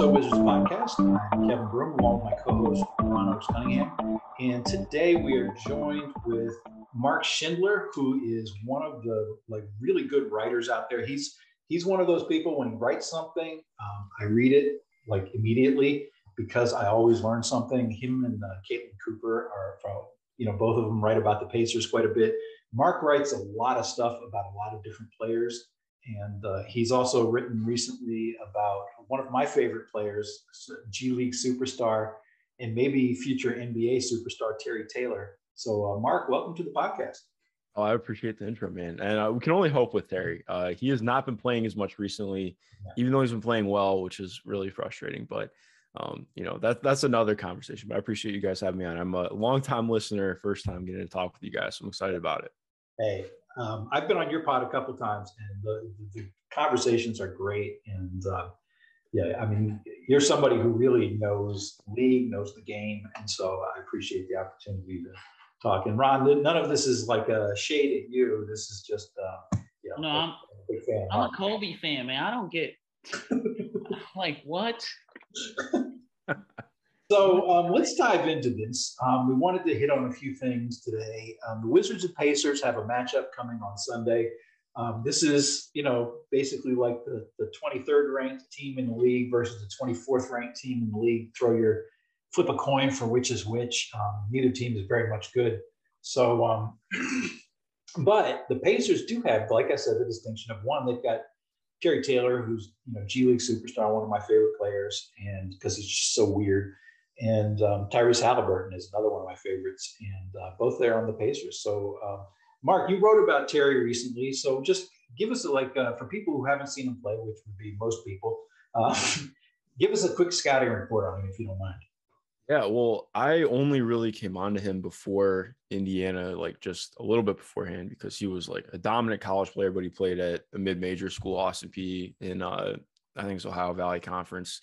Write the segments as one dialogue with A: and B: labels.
A: So Wizards podcast. I'm Kevin Broom, along with my co-host Ron Oaks Cunningham, and today we are joined with Mark Schindler, who is one of the like really good writers out there. He's he's one of those people when he writes something, um, I read it like immediately because I always learn something. Him and uh, Caitlin Cooper are from you know both of them write about the Pacers quite a bit. Mark writes a lot of stuff about a lot of different players. And uh, he's also written recently about one of my favorite players, G League superstar, and maybe future NBA superstar Terry Taylor. So, uh, Mark, welcome to the podcast.
B: Oh, I appreciate the intro, man. And uh, we can only hope with Terry. Uh, he has not been playing as much recently, yeah. even though he's been playing well, which is really frustrating. But um, you know, that that's another conversation. But I appreciate you guys having me on. I'm a long time listener, first time getting to talk with you guys. So I'm excited about it.
A: Hey, um, I've been on your pod a couple times, and the, the conversations are great. And uh, yeah, I mean, you're somebody who really knows league, knows the game, and so I appreciate the opportunity to talk. And Ron, none of this is like a shade at you. This is just, uh,
C: know, no, I'm, fan. I'm a Kobe fan, man. I don't get like what.
A: So um, let's dive into this. Um, we wanted to hit on a few things today. Um, the Wizards and Pacers have a matchup coming on Sunday. Um, this is, you know, basically like the, the 23rd ranked team in the league versus the 24th ranked team in the league. Throw your flip a coin for which is which. Um, neither team is very much good. So, um, but the Pacers do have, like I said, the distinction of one, they've got Terry Taylor, who's you know G League superstar, one of my favorite players, and because he's just so weird and um, Tyrese Halliburton is another one of my favorites, and uh, both there on the Pacers. So, um, Mark, you wrote about Terry recently, so just give us a, like uh, for people who haven't seen him play, which would be most people, uh, give us a quick scouting report on him if you don't mind.
B: Yeah, well, I only really came on to him before Indiana, like just a little bit beforehand, because he was like a dominant college player, but he played at a mid-major school, Austin Peay, in uh, I think it's Ohio Valley Conference.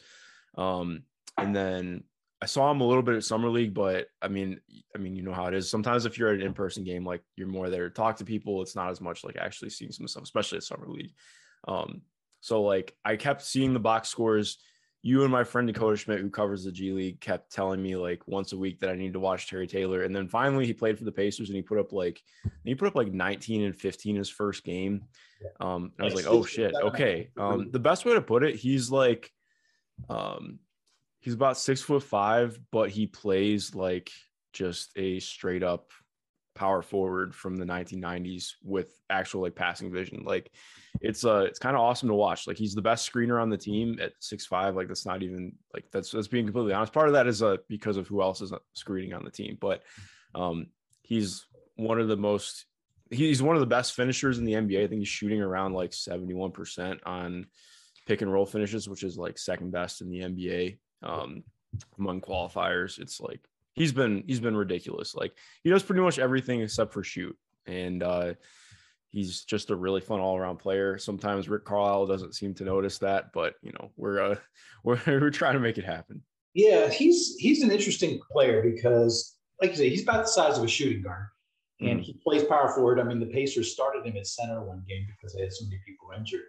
B: Um, and then I saw him a little bit at summer league, but I mean, I mean, you know how it is. Sometimes if you're at an in-person game, like you're more there to talk to people. It's not as much like actually seeing some stuff, especially at summer league. Um, so like I kept seeing the box scores. You and my friend Dakota Schmidt, who covers the G League, kept telling me like once a week that I need to watch Terry Taylor. And then finally he played for the Pacers and he put up like he put up like 19 and 15 his first game. Um, and I was like, oh shit, okay. Um, the best way to put it, he's like um he's about six foot five, but he plays like just a straight up power forward from the 1990s with actual like passing vision. Like it's uh it's kind of awesome to watch. Like he's the best screener on the team at six five. Like that's not even like that's that's being completely honest. Part of that is uh because of who else is screening on the team, but um he's one of the most he's one of the best finishers in the NBA. I think he's shooting around like 71% on pick and roll finishes, which is like second best in the NBA um, among qualifiers. It's like he's been he's been ridiculous. Like he does pretty much everything except for shoot, and uh, he's just a really fun all around player. Sometimes Rick Carlisle doesn't seem to notice that, but you know we're uh, we're we're trying to make it happen.
A: Yeah, he's he's an interesting player because, like you say, he's about the size of a shooting guard, and mm. he plays power forward. I mean, the Pacers started him at center one game because they had so many people injured,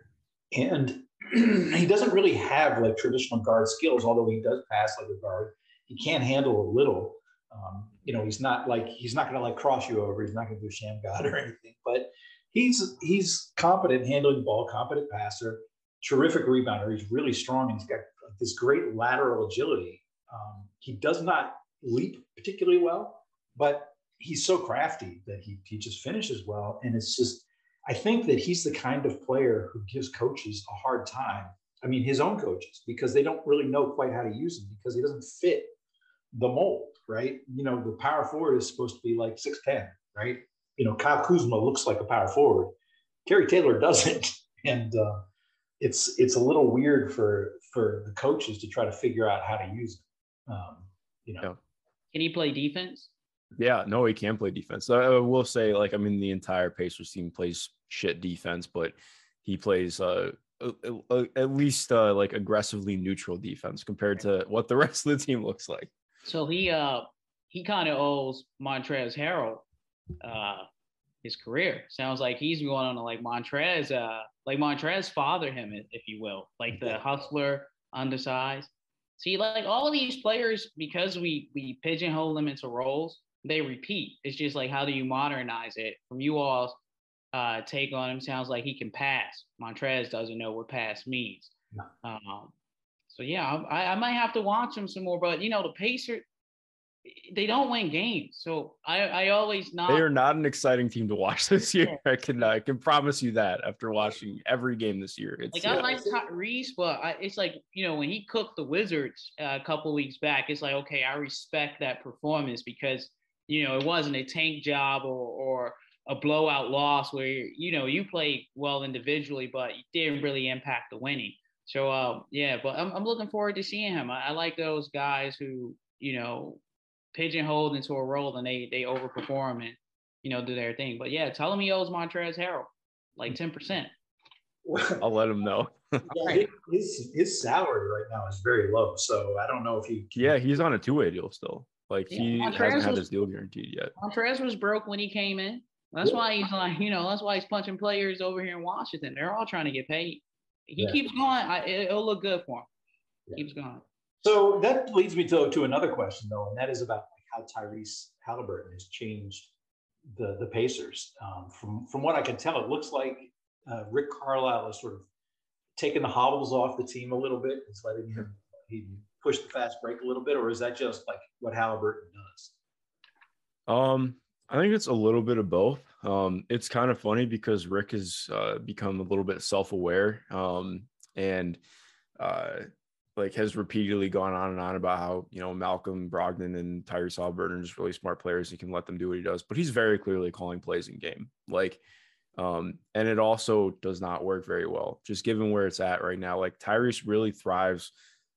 A: and he doesn't really have like traditional guard skills, although he does pass like a guard. He can handle a little. Um, you know, he's not like he's not going to like cross you over. He's not going to do Shammgod or anything, but he's he's competent handling the ball, competent passer, terrific rebounder. He's really strong and he's got this great lateral agility. Um, he does not leap particularly well, but he's so crafty that he, he just finishes well. And it's just I think that he's the kind of player who gives coaches a hard time. I mean, his own coaches, because they don't really know quite how to use him because he doesn't fit the mold, right? You know, the power forward is supposed to be like 6'10, right? You know, Kyle Kuzma looks like a power forward. Terry Taylor doesn't. And uh, it's it's a little weird for for the coaches to try to figure out how to use him. Um, you know. Yeah.
C: Can he play defense?
B: Yeah, no, he can play defense. I will say, like, I mean, the entire Pacers team plays shit defense, but he plays uh, at least uh, like aggressively neutral defense compared to what the rest of the team looks like.
C: So he uh he kind of owes Montrezl Harrell uh his career. Sounds like he's going on to like Montrez uh like Montrez father him if you will, like the hustler, undersized. See, like all of these players, because we we pigeonhole them into roles, they repeat. It's just like how do you modernize it? From you all uh, take on him sounds like he can pass. Montrez doesn't know what pass means. No. Um, so yeah, I, I might have to watch him some more. But you know, the Pacers, they don't win games. So I, I always not.
B: They are not an exciting team to watch this year. I can I can promise you that after watching every game this year.
C: It's, like I like Tyrese, but I, it's like you know when he cooked the Wizards uh, a couple weeks back, it's like okay, I respect that performance because you know it wasn't a tank job or or a blowout loss where you know you played well individually, but you didn't really impact the winning. So uh, yeah, but I'm I'm looking forward to seeing him. I, I like those guys who you know pigeonholed into a role and they they overperform and you know do their thing. But yeah, tell him he owes Montrezl Harrell like ten percent.
B: I'll let him know.
A: yeah, his his salary right now is very low, so I don't know if he.
B: Can... Yeah, he's on a two way deal still. Like yeah, he Montrez hasn't was, had his deal guaranteed yet.
C: Montrez was broke when he came in. That's why he's like, you know, that's why he's punching players over here in Washington. They're all trying to get paid. He yeah. keeps going. I, it'll look good for him. Keeps going.
A: So that leads me to, to another question, though, and that is about how Tyrese Halliburton has changed the the Pacers. Um, from from what I can tell, it looks like uh, Rick Carlisle has sort of taken the hobbles off the team a little bit. It's letting him he push the fast break a little bit, or is that just like what Halliburton does?
B: Um, I think it's a little bit of both. Um, it's kind of funny because Rick has uh, become a little bit self aware, um, and uh, like has repeatedly gone on and on about how you know Malcolm Brogdon and Tyrese Halliburton are just really smart players. He can let them do what he does, but he's very clearly calling plays in game. Like, um, and it also does not work very well. Just given where it's at right now, like Tyrese really thrives,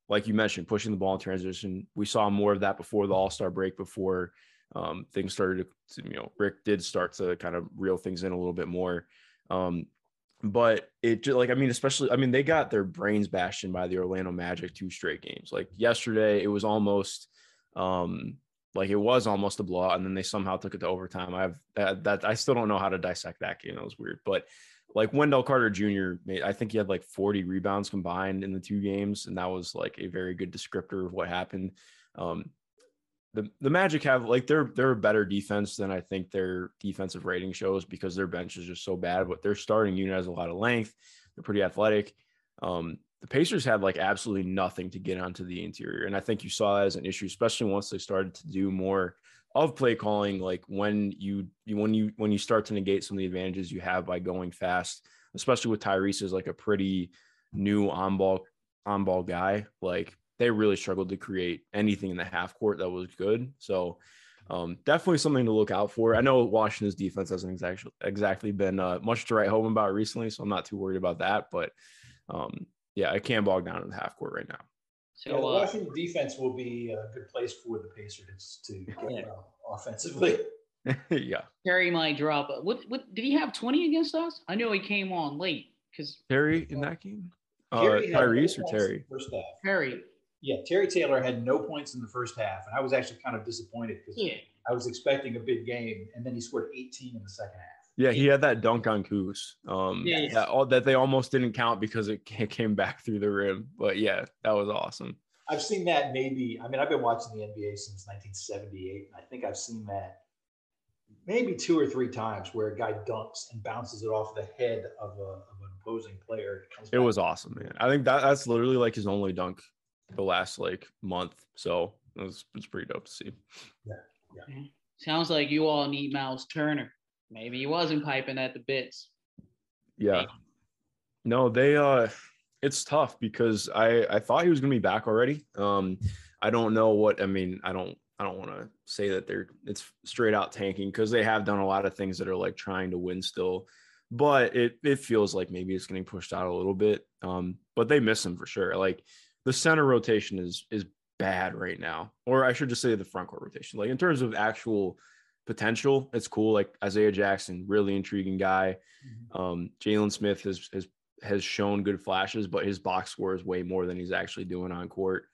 B: like you mentioned, pushing the ball in transition. We saw more of that before the All Star break, before um, things started to, you know, Rick did start to kind of reel things in a little bit more. Um, but it just like I mean, especially I mean, they got their brains bashed in by the Orlando Magic two straight games. Like yesterday, it was almost um like it was almost a blowout, and then they somehow took it to overtime. I've that, that I still don't know how to dissect that game. That was weird, but like Wendell Carter Jr. made, I think he had like 40 rebounds combined in the two games, and that was like a very good descriptor of what happened. Um, the the Magic have like they're they're a better defense than I think their defensive rating shows because their bench is just so bad. But their starting unit has a lot of length. They're pretty athletic. Um, the Pacers had like absolutely nothing to get onto the interior, and I think you saw that as an issue, especially once they started to do more of play calling. Like when you when you when you start to negate some of the advantages you have by going fast, especially with Tyrese is like a pretty new on ball on ball guy. Like they really struggled to create anything in the half court that was good. So um, definitely something to look out for. I know Washington's defense hasn't exactly exactly been uh, much to write home about recently, so I'm not too worried about that. But um, yeah, I can't bog down in the half court right now.
A: So yeah, the uh, Washington defense will be a good place for the Pacers to get yeah. offensively.
B: yeah,
C: Terry might drop. What what did he have 20 against us? I know he came on late because
B: Terry in that game. Uh, Tyrese or Terry?
A: First half.
C: Terry
A: yeah, Terry Taylor had no points in the first half, and I was actually kind of disappointed because yeah. I was expecting a big game, and then he scored 18 in the second half.
B: Yeah, he had that dunk on Kuz. Um, yeah, yeah. That, all, that they almost didn't count because it came back through the rim. But yeah, that was awesome.
A: I've seen that maybe. I mean, I've been watching the NBA since 1978, and I think I've seen that maybe two or three times where a guy dunks and bounces it off the head of, a, of an opposing player.
B: It, it was awesome, man. I think that that's literally like his only dunk the last like month. So it was, it's pretty dope to see.
A: Yeah. yeah.
C: Sounds like you all need Miles Turner. Maybe he wasn't piping at the bits.
B: Yeah. Maybe. No, they uh it's tough because I I thought he was gonna be back already. Um I don't know what I mean, I don't I don't want to say that they're it's straight out tanking because they have done a lot of things that are like trying to win still, but it it feels like maybe it's getting pushed out a little bit. Um, but they miss him for sure. Like the center rotation is is bad right now, or I should just say the front court rotation. Like in terms of actual potential, it's cool. Like Isaiah Jackson, really intriguing guy. Mm-hmm. Um, Jalen Smith has has has shown good flashes, but his box score is way more than he's actually doing on court.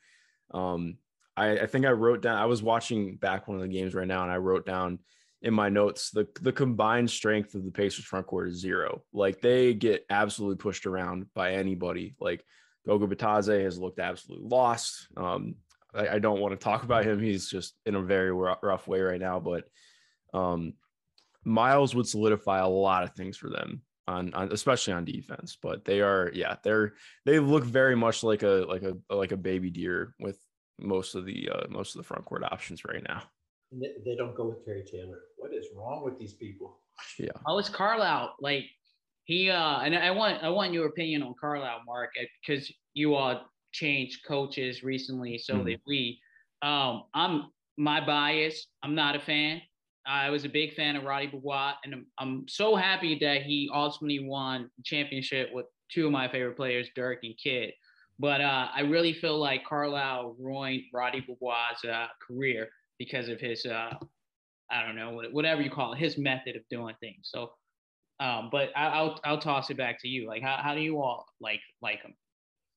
B: Um, I, I think I wrote down. I was watching back one of the games right now, and I wrote down in my notes the the combined strength of the Pacers front court is zero. Like they get absolutely pushed around by anybody. Like Goga Bitadze has looked absolutely lost. Um, I, I, don't want to talk about him. He's just in a very rough way right now. But um, Miles would solidify a lot of things for them on, on, especially on defense. But they are, yeah, they're they look very much like a like a like a baby deer with most of the uh, most of the front court options right now.
A: They don't go with Terry Taylor. What is wrong with these people?
B: Yeah.
C: Oh, it's Carlisle. Like he uh, and I want I want your opinion on Carlisle, Mark, because you all changed coaches recently. So mm-hmm. that we. Um, I'm my bias. I'm not a fan. I was a big fan of Roddy Beaubois, and I'm, I'm so happy that he ultimately won championship with two of my favorite players, Dirk and Kidd. But uh, I really feel like Carlisle ruined Roddy Beaubois' uh, career because of his, uh, I don't know, whatever you call it, his method of doing things. So, um, but I, will I'll toss it back to you. Like, how, how do you all like like him?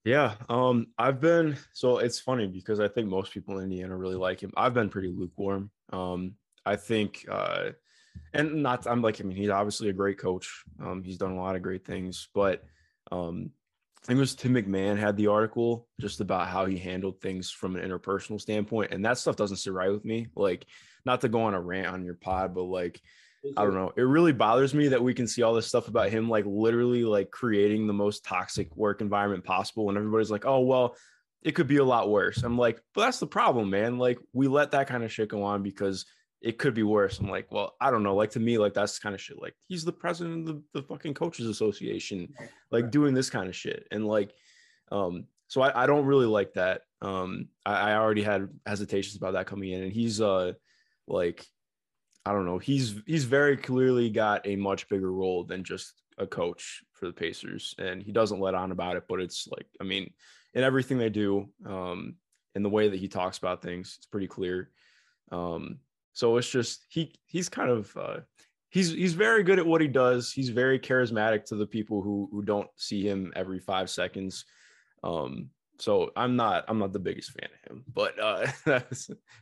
B: Yeah, um, I've been so it's funny because I think most people in Indiana really like him. I've been pretty lukewarm. Um, I think, uh, and not I'm like I mean he's obviously a great coach. Um, he's done a lot of great things, but um, I think it was Tim McMahon had the article just about how he handled things from an interpersonal standpoint, and that stuff doesn't sit right with me. Like, not to go on a rant on your pod, but like, I don't know, it really bothers me that we can see all this stuff about him, like literally like creating the most toxic work environment possible, and everybody's like, oh well, it could be a lot worse. I'm like, but that's the problem, man. Like, we let that kind of shit go on because it could be worse. I'm like, well, I don't know. Like to me, like that's kind of shit. Like he's the president of the, the fucking coaches association, like doing this kind of shit. And like, um, so I, I don't really like that. Um, I, I already had hesitations about that coming in, and he's uh, like, I don't know. He's he's very clearly got a much bigger role than just a coach for the Pacers, and he doesn't let on about it. But it's like, I mean, in everything they do, um, in the way that he talks about things, it's pretty clear. Um, so it's just he he's kind of uh, he's he's very good at what he does. He's very charismatic to the people who who don't see him every five seconds. Um, so I'm not I'm not the biggest fan of him, but uh,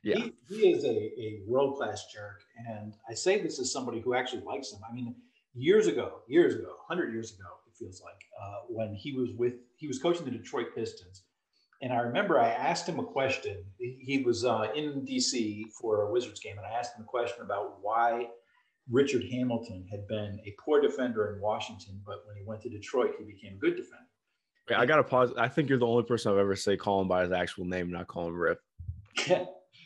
B: yeah,
A: he, he is a, a world class jerk, and I say this as somebody who actually likes him. I mean, years ago, years ago, hundred years ago, it feels like uh, when he was with he was coaching the Detroit Pistons, and I remember I asked him a question. He was uh, in DC for a Wizards game, and I asked him a question about why Richard Hamilton had been a poor defender in Washington, but when he went to Detroit, he became a good defender.
B: I got to pause. I think you're the only person I've ever say call him by his actual name, not call him Rip.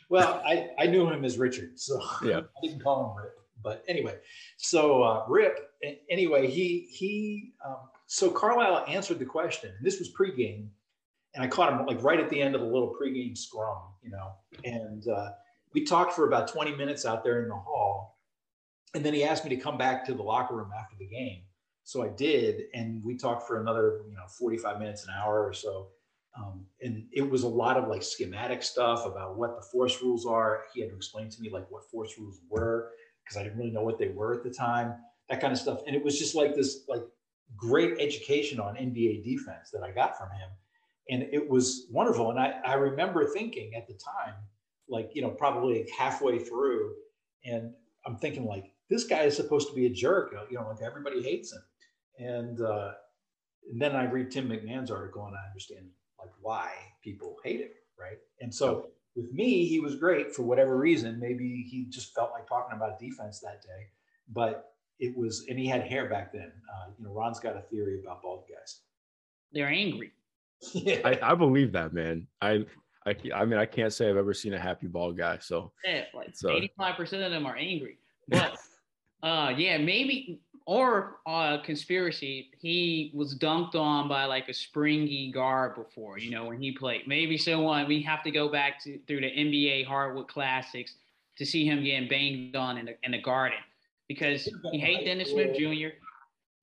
A: well, I, I knew him as Richard, so
B: yeah.
A: I didn't call him Rip. But anyway, so uh, Rip. Anyway, he he. Um, so Carlisle answered the question. and This was pregame and I caught him like right at the end of the little pregame scrum, you know, and uh, we talked for about 20 minutes out there in the hall. And then he asked me to come back to the locker room after the game. So I did. And we talked for another, you know, 45 minutes, an hour or so. Um, and it was a lot of like schematic stuff about what the force rules are. He had to explain to me like what force rules were because I didn't really know what they were at the time, that kind of stuff. And it was just like this like great education on NBA defense that I got from him and it was wonderful. And I, I remember thinking at the time, like, you know, probably halfway through, and I'm thinking like, this guy is supposed to be a jerk, you know, like everybody hates him. And, uh, and then I read Tim McMahon's article and I understand like why people hate him, right? And so with me, he was great for whatever reason. Maybe he just felt like talking about defense that day, but it was, and he had hair back then. Uh, you know, Ron's got a theory about bald guys.
C: They're angry.
B: Yeah. I, I believe that, man. I I, I mean, I can't say I've ever seen a happy bald guy. So
C: yeah, like eighty-five percent of them are angry. But uh, yeah, maybe or uh, conspiracy. He was dunked on by like a springy guard before. You know, when he played. Maybe someone we have to go back to through the NBA hardwood classics to see him getting banged on in the in the garden because he hates Dennis Smith Jr.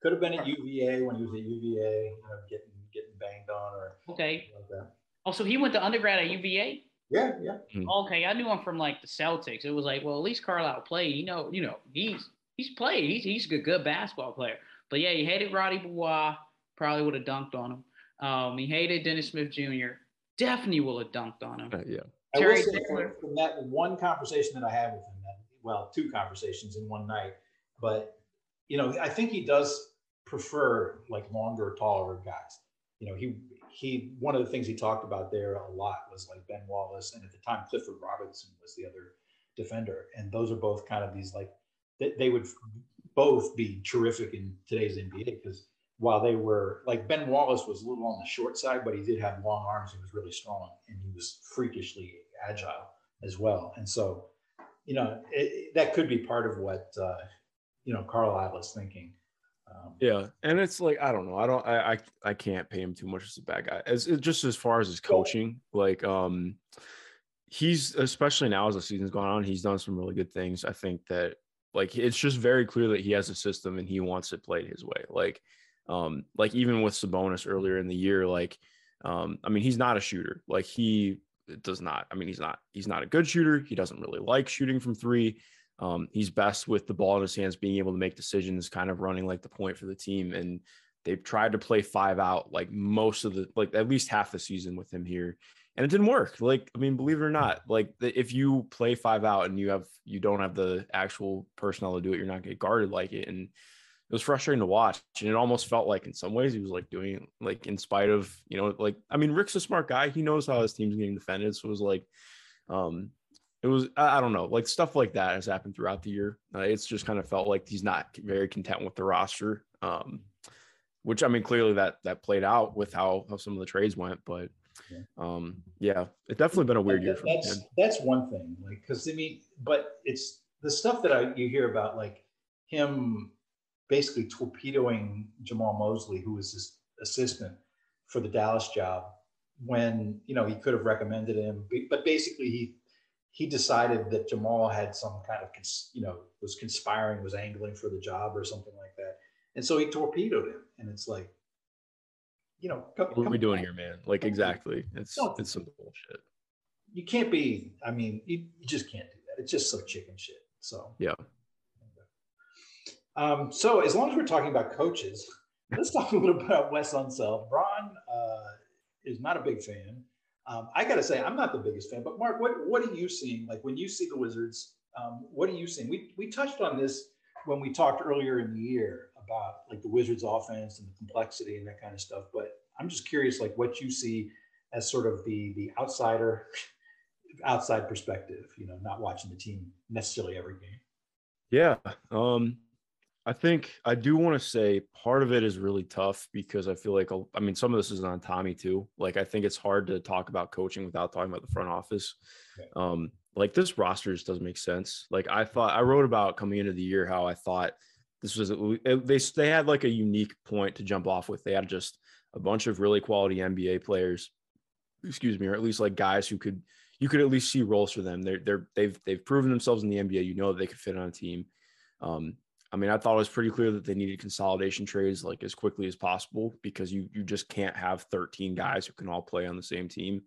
A: Could have been at UVA when he was at UVA, you know, getting getting banged on or
C: okay. Like that. Oh, so he went to undergrad at UVA.
A: Yeah, yeah.
B: Hmm.
C: Okay, I knew him from like the Celtics. It was like, well, at least Carlisle played. You know, you know, he's he's played. He's he's a good, good basketball player. But yeah, he hated Roddy Beaubois. Probably would have dunked on him. Um, he hated Dennis Smith Jr. Definitely would have dunked on him.
B: Uh, yeah.
A: Terry from, from that one conversation that I had with him, that, well, two conversations in one night, but you know, I think he does prefer like longer, taller guys. you know, he he one of the things he talked about there a lot was like Ben Wallace, and at the time Clifford Robinson was the other defender, and those are both kind of these like they, they would both be terrific in today's NBA because while they were like Ben Wallace was a little on the short side, but he did have long arms. He was really strong and he was freakishly agile as well. And so, you know, it, that could be part of what uh, you know Carlisle is thinking.
B: Um, yeah, and it's like I don't know. I don't. I I, I can't pay him too much as a bad guy. As just as far as his coaching, like um, he's especially now as the season's gone on, he's done some really good things. I think that like it's just very clear that he has a system and he wants it played his way. Like um, like even with Sabonis earlier in the year, like um, I mean, he's not a shooter. Like he does not. I mean, he's not. He's not a good shooter. He doesn't really like shooting from three. Um, he's best with the ball in his hands, being able to make decisions, kind of running like the point for the team. And they've tried to play five out like most of the like at least half the season with him here, and it didn't work. Like I mean, believe it or not, like if you play five out and you have you don't have the actual personnel to do it, you're not going to get guarded like it. And it was frustrating to watch and it almost felt like in some ways he was like doing like in spite of you know like i mean rick's a smart guy he knows how his team's getting defended so it was like um it was i don't know like stuff like that has happened throughout the year uh, it's just kind of felt like he's not very content with the roster um which i mean clearly that that played out with how how some of the trades went but um yeah it's definitely been a weird year for
A: that's that's one thing like because i mean but it's the stuff that i you hear about like him basically torpedoing Jamahl Mosley, who was his assistant for the Dallas job, when you know he could have recommended him, but basically he he decided that Jamal had some kind of cons- you know was conspiring, was angling for the job or something like that, and so he torpedoed him. And it's like, you know,
B: come, what are we doing here, man? Like exactly, it's it's some bullshit.
A: You can't be. I mean, you, you just can't do that. It's just so chicken shit. So
B: yeah.
A: Um, so as long as we're talking about coaches, let's talk a little bit about Wes Unseld. Ron uh, is not a big fan. Um, I got to say, I'm not the biggest fan. But Mark, what what are you seeing? Like when you see the Wizards, um, what are you seeing? We we touched on this when we talked earlier in the year about like the Wizards' offense and the complexity and that kind of stuff. But I'm just curious, like what you see as sort of the the outsider, outside perspective. You know, not watching the team necessarily every game.
B: Yeah. Um, I think I do want to say part of it is really tough because I feel like I mean some of this is on Tommy too. Like I think it's hard to talk about coaching without talking about the front office. Um, like this roster just doesn't make sense. Like I thought I wrote about coming into the year how I thought this was they they had like a unique point to jump off with. They had just a bunch of really quality NBA players, excuse me, or at least like guys who could you could at least see roles for them. They're they're they've they've proven themselves in the NBA. You know they could fit on a team. Um, I mean, I thought it was pretty clear that they needed consolidation trades like as quickly as possible because you you just can't have 13 guys who can all play on the same team.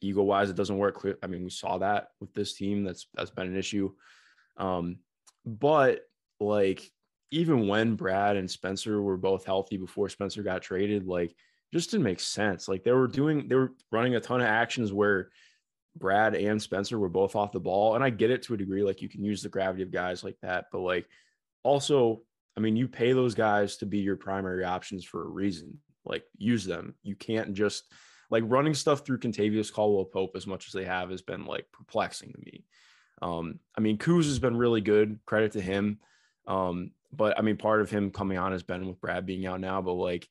B: Ego wise, it doesn't work. I mean, we saw that with this team. That's that's been an issue. Um, but like even when Brad and Spencer were both healthy before Spencer got traded, like just didn't make sense. Like they were doing, they were running a ton of actions where Brad and Spencer were both off the ball. And I get it to a degree, like you can use the gravity of guys like that, but like also, I mean, you pay those guys to be your primary options for a reason. Like, use them. You can't just like running stuff through Kentavious Caldwell Pope as much as they have has been like perplexing to me. Um, I mean, Kuz has been really good. Credit to him. Um, but I mean, part of him coming on has been with Brad being out now, but like,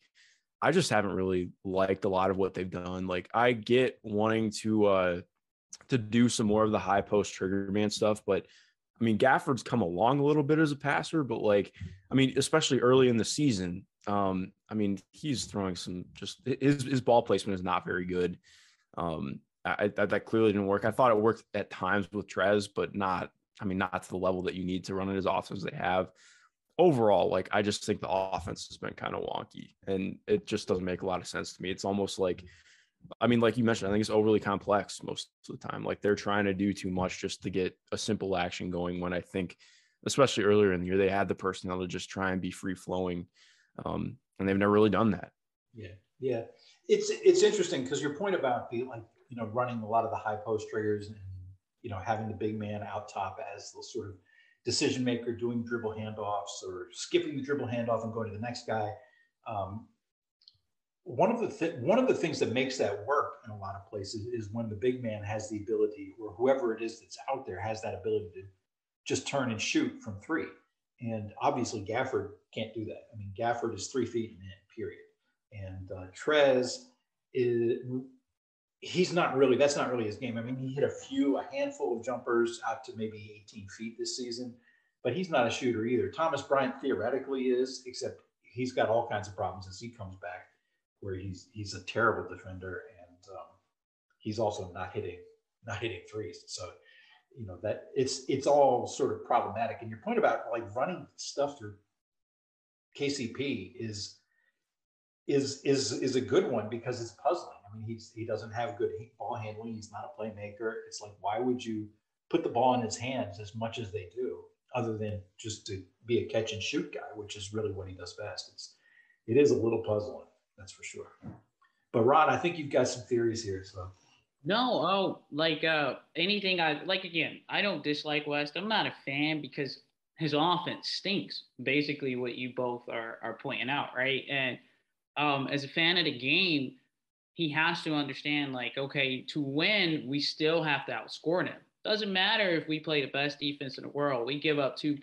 B: I just haven't really liked a lot of what they've done. Like, I get wanting to uh to do some more of the high post trigger man stuff, but I mean, Gafford's come along a little bit as a passer, but like, I mean, especially early in the season, um, I mean, he's throwing some just his his ball placement is not very good. Um, I, I, that clearly didn't work. I thought it worked at times with Trez, but not. I mean, not to the level that you need to run it as often as they have. Overall, like I just think the offense has been kind of wonky, and it just doesn't make a lot of sense to me. It's almost like I mean, like you mentioned, I think it's overly complex most of the time. Like they're trying to do too much just to get a simple action going. When I think, especially earlier in the year, they had the personnel to just try and be free flowing, um, and they've never really done that.
A: Yeah, yeah, it's it's interesting because your point about the like you know running a lot of the high post triggers and you know having the big man out top as the sort of decision maker, doing dribble handoffs or skipping the dribble handoff and going to the next guy. Um, one of the th- one of the things that makes that work in a lot of places is when the big man has the ability, or whoever it is that's out there has that ability to just turn and shoot from three. And obviously, Gafford can't do that. I mean, Gafford is three feet and in, period. And uh, Trez is he's not really that's not really his game. I mean, he hit a few, a handful of jumpers out to maybe 18 feet this season, but he's not a shooter either. Thomas Bryant theoretically is, except he's got all kinds of problems as he comes back where he's he's a terrible defender and um, he's also not hitting not hitting threes. So you know that it's it's all sort of problematic. And your point about like running stuff through KCP is is is is a good one because it's puzzling. I mean, he's he doesn't have good ball handling. He's not a playmaker. It's like why would you put the ball in his hands as much as they do, other than just to be a catch and shoot guy, which is really what he does best. It's it is a little puzzling that's for sure. But Ron, I think you've got some theories here. So
C: no, oh, like uh anything I like again, I don't dislike West. I'm not a fan because his offense stinks. Basically what you both are are pointing out, right? And um as a fan of the game, he has to understand like okay, to win, we still have to outscore them. Doesn't matter if we play the best defense in the world. We give up two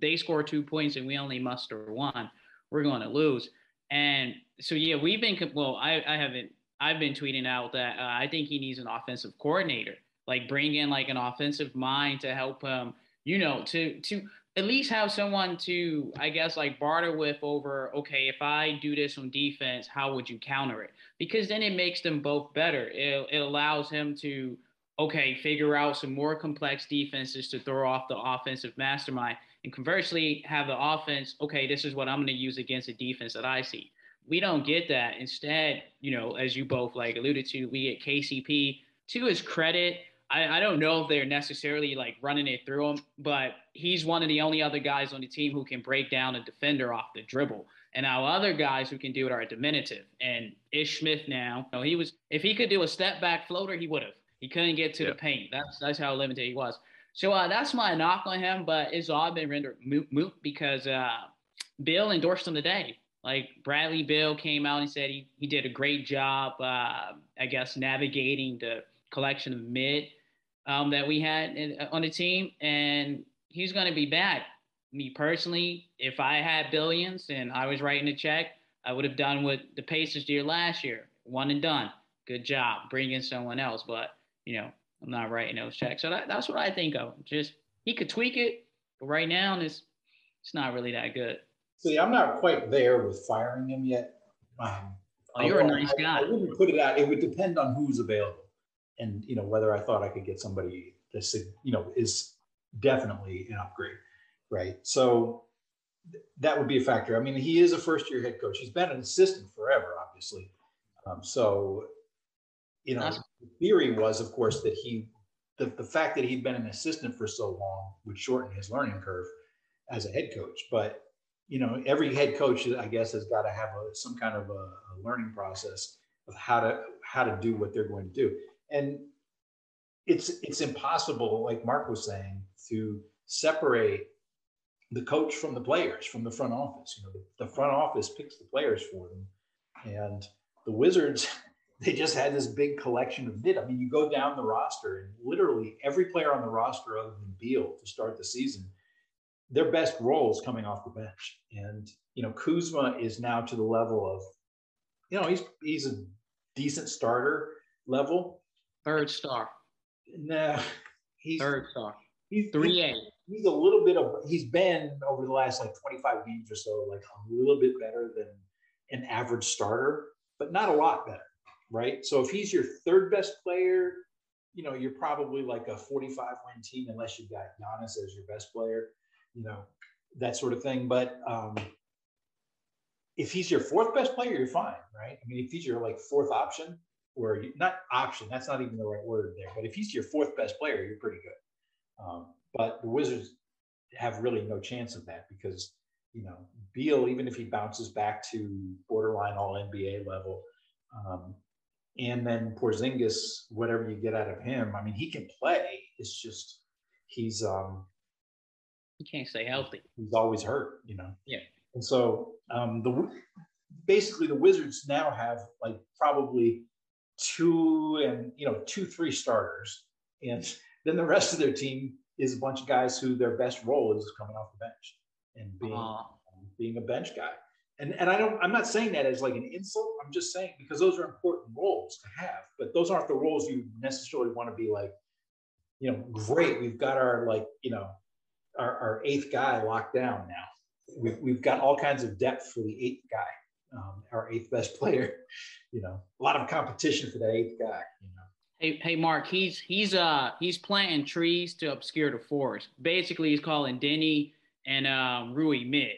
C: they score two points and we only muster one. We're going to lose. And so yeah, we've been well. I I haven't. I've been tweeting out that uh, I think he needs an offensive coordinator, like bring in like an offensive mind to help him. You know, to to at least have someone to I guess like barter with over. Okay, if I do this on defense, how would you counter it? Because then it makes them both better. It it allows him to okay figure out some more complex defenses to throw off the offensive mastermind and conversely have the offense okay this is what i'm going to use against the defense that i see we don't get that instead you know as you both like alluded to we get kcp to his credit I, I don't know if they're necessarily like running it through him but he's one of the only other guys on the team who can break down a defender off the dribble. And now other guys who can do it are diminutive. And ish smith now you know, he was if he could do a step back floater he would have he couldn't get to the paint. That's that's how limited he was. So uh, that's my knock on him, but it's all been rendered moot, moot because uh, Beal endorsed him today. Like Bradley Beal came out and said he, he did a great job, uh, I guess, navigating the collection of mid um, that we had in, on the team, and he's going to be back. Me personally, if I had billions and I was writing a check, I would have done what the Pacers did last year, one and done. Good job, bring in someone else. But you know, I'm not writing those checks. So that, that's what I think of. Just he could tweak it, but right now it's it's not really that good.
A: See, I'm not quite there with firing him yet. Um,
C: oh, you're a nice
A: I,
C: guy.
A: I wouldn't put it out. It would depend on who's available, and you know whether I thought I could get somebody that you know is definitely an upgrade, right? So that would be a factor. I mean, he is a first year head coach. He's been an assistant forever, obviously. Um, so you know, the theory was, of course, that he, the, the fact that he'd been an assistant for so long would shorten his learning curve as a head coach. But, you know, every head coach, I guess, has got to have a, some kind of a, a learning process of how to, how to do what they're going to do. And it's, it's impossible, like Mark was saying, to separate the coach from the players, from the front office. You know, the, the front office picks the players for them. And the Wizards they just had this big collection of mid. I mean, you go down the roster, and literally every player on the roster, other than Beal, to start the season, their best roles coming off the bench. And you know, Kuzma is now to the level of, you know, he's he's a decent starter level.
C: Third star.
A: No, he's
C: third star.
A: He's
C: three A.
A: He's a little bit of. He's been over the last like 25 games or so, like a little bit better than an average starter, but not a lot better right? So if he's your third best player, you know, you're probably like a 45 win team unless you've got Giannis as your best player, you know, that sort of thing. But um, if he's your fourth best player, you're fine, right? I mean, if he's your like fourth option, or you, not option, that's not even the right word there. But if he's your fourth best player, you're pretty good. Um, but the Wizards have really no chance of that because you know Beal, even if he bounces back to borderline All NBA level, um, and then Porzingis, whatever you get out of him, I mean, he can play. It's just he's um
C: he can't stay healthy.
A: He's always hurt, you know.
C: Yeah.
A: And so um, the basically the Wizards now have like probably two and you know two three starters, and then the rest of their team is a bunch of guys who their best role is coming off the bench and being uh, being a bench guy. And and I don't I'm not saying that as like an insult. I'm just saying because those are important roles to have, but those aren't the roles you necessarily want to be like, you know, great. We've got our like you know our, our eighth guy locked down now. We've, we've got all kinds of depth for the eighth guy, um, our eighth best player. You know, a lot of competition for that eighth guy. You know.
C: Hey, hey, Mark. He's he's uh he's planting trees to obscure the forest. Basically, he's calling Deni and um, Rui mid.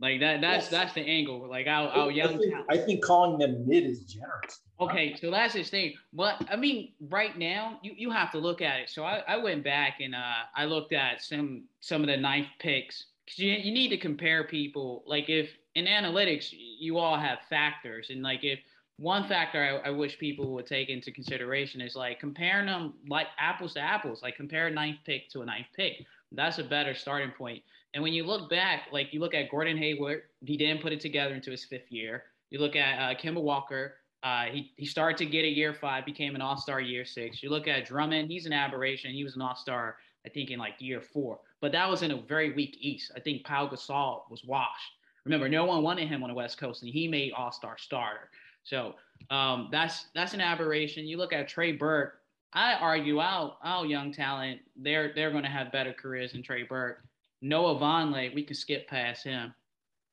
C: Like that. That's yes. that's the angle. Like our, our young.
A: I think, I think calling them mid is generous.
C: Okay, so that's his thing. But I mean, right now you, you have to look at it. So I, I went back and uh, I looked at some some of the ninth picks because you, you need to compare people. Like if in analytics you all have factors, and like if one factor I, I wish people would take into consideration is like comparing them like apples to apples. Like compare a ninth pick to a ninth pick. That's a better starting point. And when you look back, like you look at Gordon Hayward, he didn't put it together into his fifth year. You look at uh, Kemba Walker, uh, he, he started to get a year five, became an all star year six. You look at Drummond, he's an aberration. He was an all star, I think, in like year four. But that was in a very weak East. I think Pau Gasol was washed. Remember, no one wanted him on the West Coast, and he made all star starter. So um, that's that's an aberration. You look at Trey Burke. I argue out our young talent. They're they're going to have better careers than Trey Burke. Noah Vonleh, we can skip past him.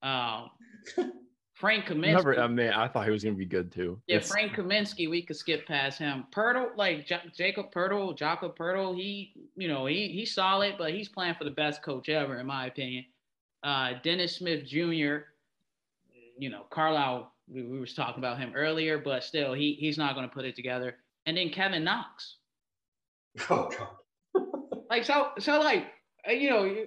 C: Um, Frank Kaminsky. Never,
B: I mean, I thought he was going to be good too.
C: Yeah, it's, Frank Kaminsky, we could skip past him. Poeltl, like J- Jakob Poeltl, Jakob Poeltl, he, you know, he he's solid, but he's playing for the best coach ever, in my opinion. Uh, Dennis Smith Jr., you know, Carlisle, we, we was talking about him earlier, but still, he he's not going to put it together. And then Kevin Knox.
A: Oh God.
C: like so, so like you know,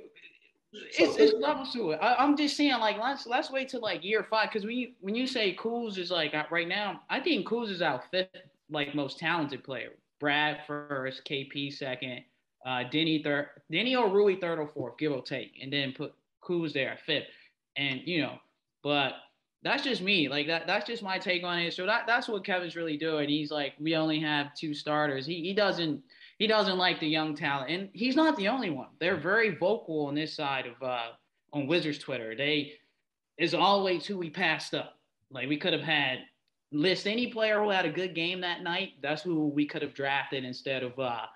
C: it's, it's levels to it. I, am just saying, like, let's let's wait till like year five because when you when you say Kuz is like uh, right now, I think Kuz is our fifth like most talented player. Brad first, KP second, uh, Deni third, Deni or Rui third or fourth, give or take, and then put Kuz there at fifth. And you know, but that's just me. Like that that's just my take on it. So that that's what Kevin's really doing. He's like, we only have two starters. He he doesn't he doesn't like the young talent, and he's not the only one. They're very vocal on this side of uh, on Wizards Twitter. They is always who we passed up. Like we could have had list any player who had a good game that night. That's who we could have drafted instead of uh,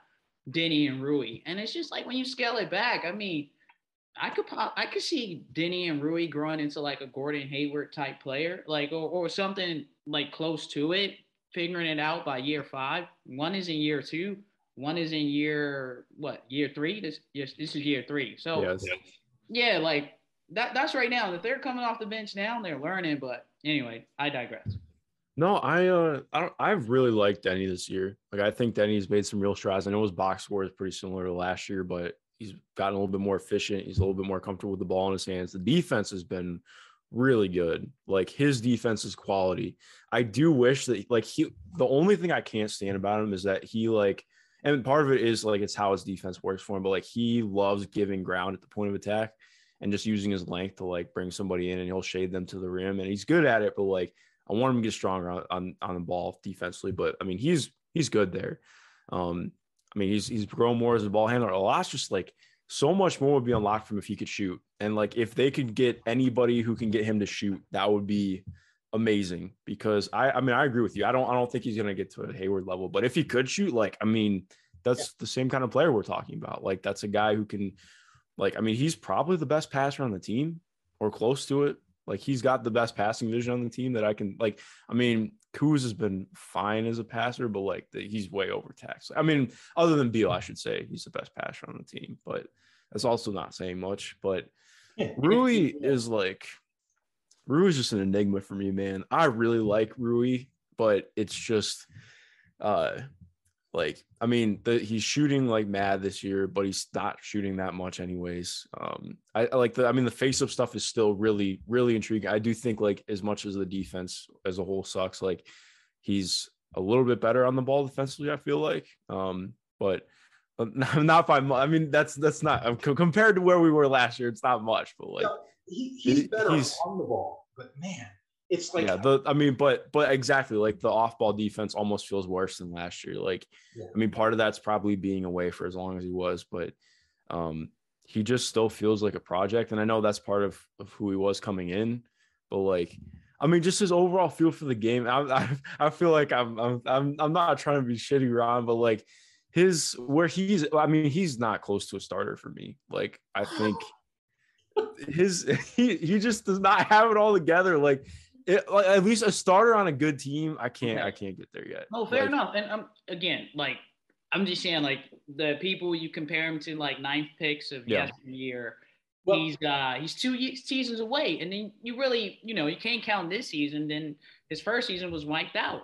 C: Deni and Rui. And it's just like when you scale it back. I mean, I could pop, I could see Deni and Rui growing into like a Gordon Hayward type player, like or, or something like close to it, figuring it out by year five. One is in year two. One is in year what? Year three. This yes, this is year three. So yes. yeah, like that. That's right now. That they're coming off the bench now, and they're learning. But anyway, I digress.
B: No, I uh, I don't. I've really liked Deni this year. Like I think Deni's made some real strides. I know his box score is pretty similar to last year, but he's gotten a little bit more efficient. He's a little bit more comfortable with the ball in his hands. The defense has been really good. Like his defense is quality. I do wish that like he. The only thing I can't stand about him is that he like and part of it is like it's how his defense works for him. But like he loves giving ground at the point of attack and just using his length to like bring somebody in and he'll shade them to the rim. And he's good at it, but like I want him to get stronger on, on, on the ball defensively. But I mean, he's he's good there. Um, I mean, he's he's grown more as a ball handler. A lot's just like so much more would be unlocked from if he could shoot. And like if they could get anybody who can get him to shoot, that would be amazing because I I mean I agree with you. I don't I don't think he's gonna get to a Hayward level, but if he could shoot, like I mean, that's yeah. the same kind of player we're talking about. Like that's a guy who can like I mean, he's probably the best passer on the team or close to it. Like he's got the best passing vision on the team that I can like. I mean, Kuz has been fine as a passer, but like the, he's way overtaxed. I mean, other than Beal, I should say he's the best passer on the team, but that's also not saying much. But Rui is like Rui is just an enigma for me, man. I really like Rui, but it's just uh like I mean the, he's shooting like mad this year, but he's not shooting that much anyways. Um I, I like the I mean the face up stuff is still really, really intriguing. I do think like as much as the defense as a whole sucks, like he's a little bit better on the ball defensively, I feel like. Um, but not by much. I mean, that's that's not compared to where we were last year. It's not much, but like
A: he, he's better he's, on the ball, but man, it's like
B: yeah, the I mean, but but exactly like the off ball defense almost feels worse than last year. Like,
A: Yeah.
B: I mean, part of that's probably being away for as long as he was, but um, he just still feels like a project. And I know that's part of of who he was coming in, but like, I mean, just his overall feel for the game. I I, I feel like I'm I'm I'm I'm not trying to be shitty, Ron, but like his where he's I mean, he's not close to a starter for me. Like, I think his he he just does not have it all together. Like it, like, at least a starter on a good team, I can't
C: Okay.
B: I can't get there yet.
C: No, fair
B: Like,
C: enough. And um, again, like I'm just saying, like the people you compare him to, like ninth picks of
B: Yeah.
C: yesteryear.
A: Well-
C: he's uh he's two seasons away, and then you really, you know, you can't count this season. Then his first season was wiped out.